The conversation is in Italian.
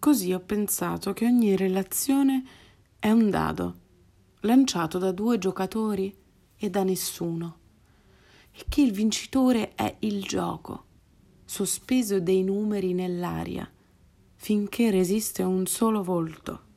Così ho pensato che ogni relazione è un dado lanciato da due giocatori e da nessuno, e che il vincitore è il gioco, sospeso dei numeri nell'aria, finché resiste un solo volto.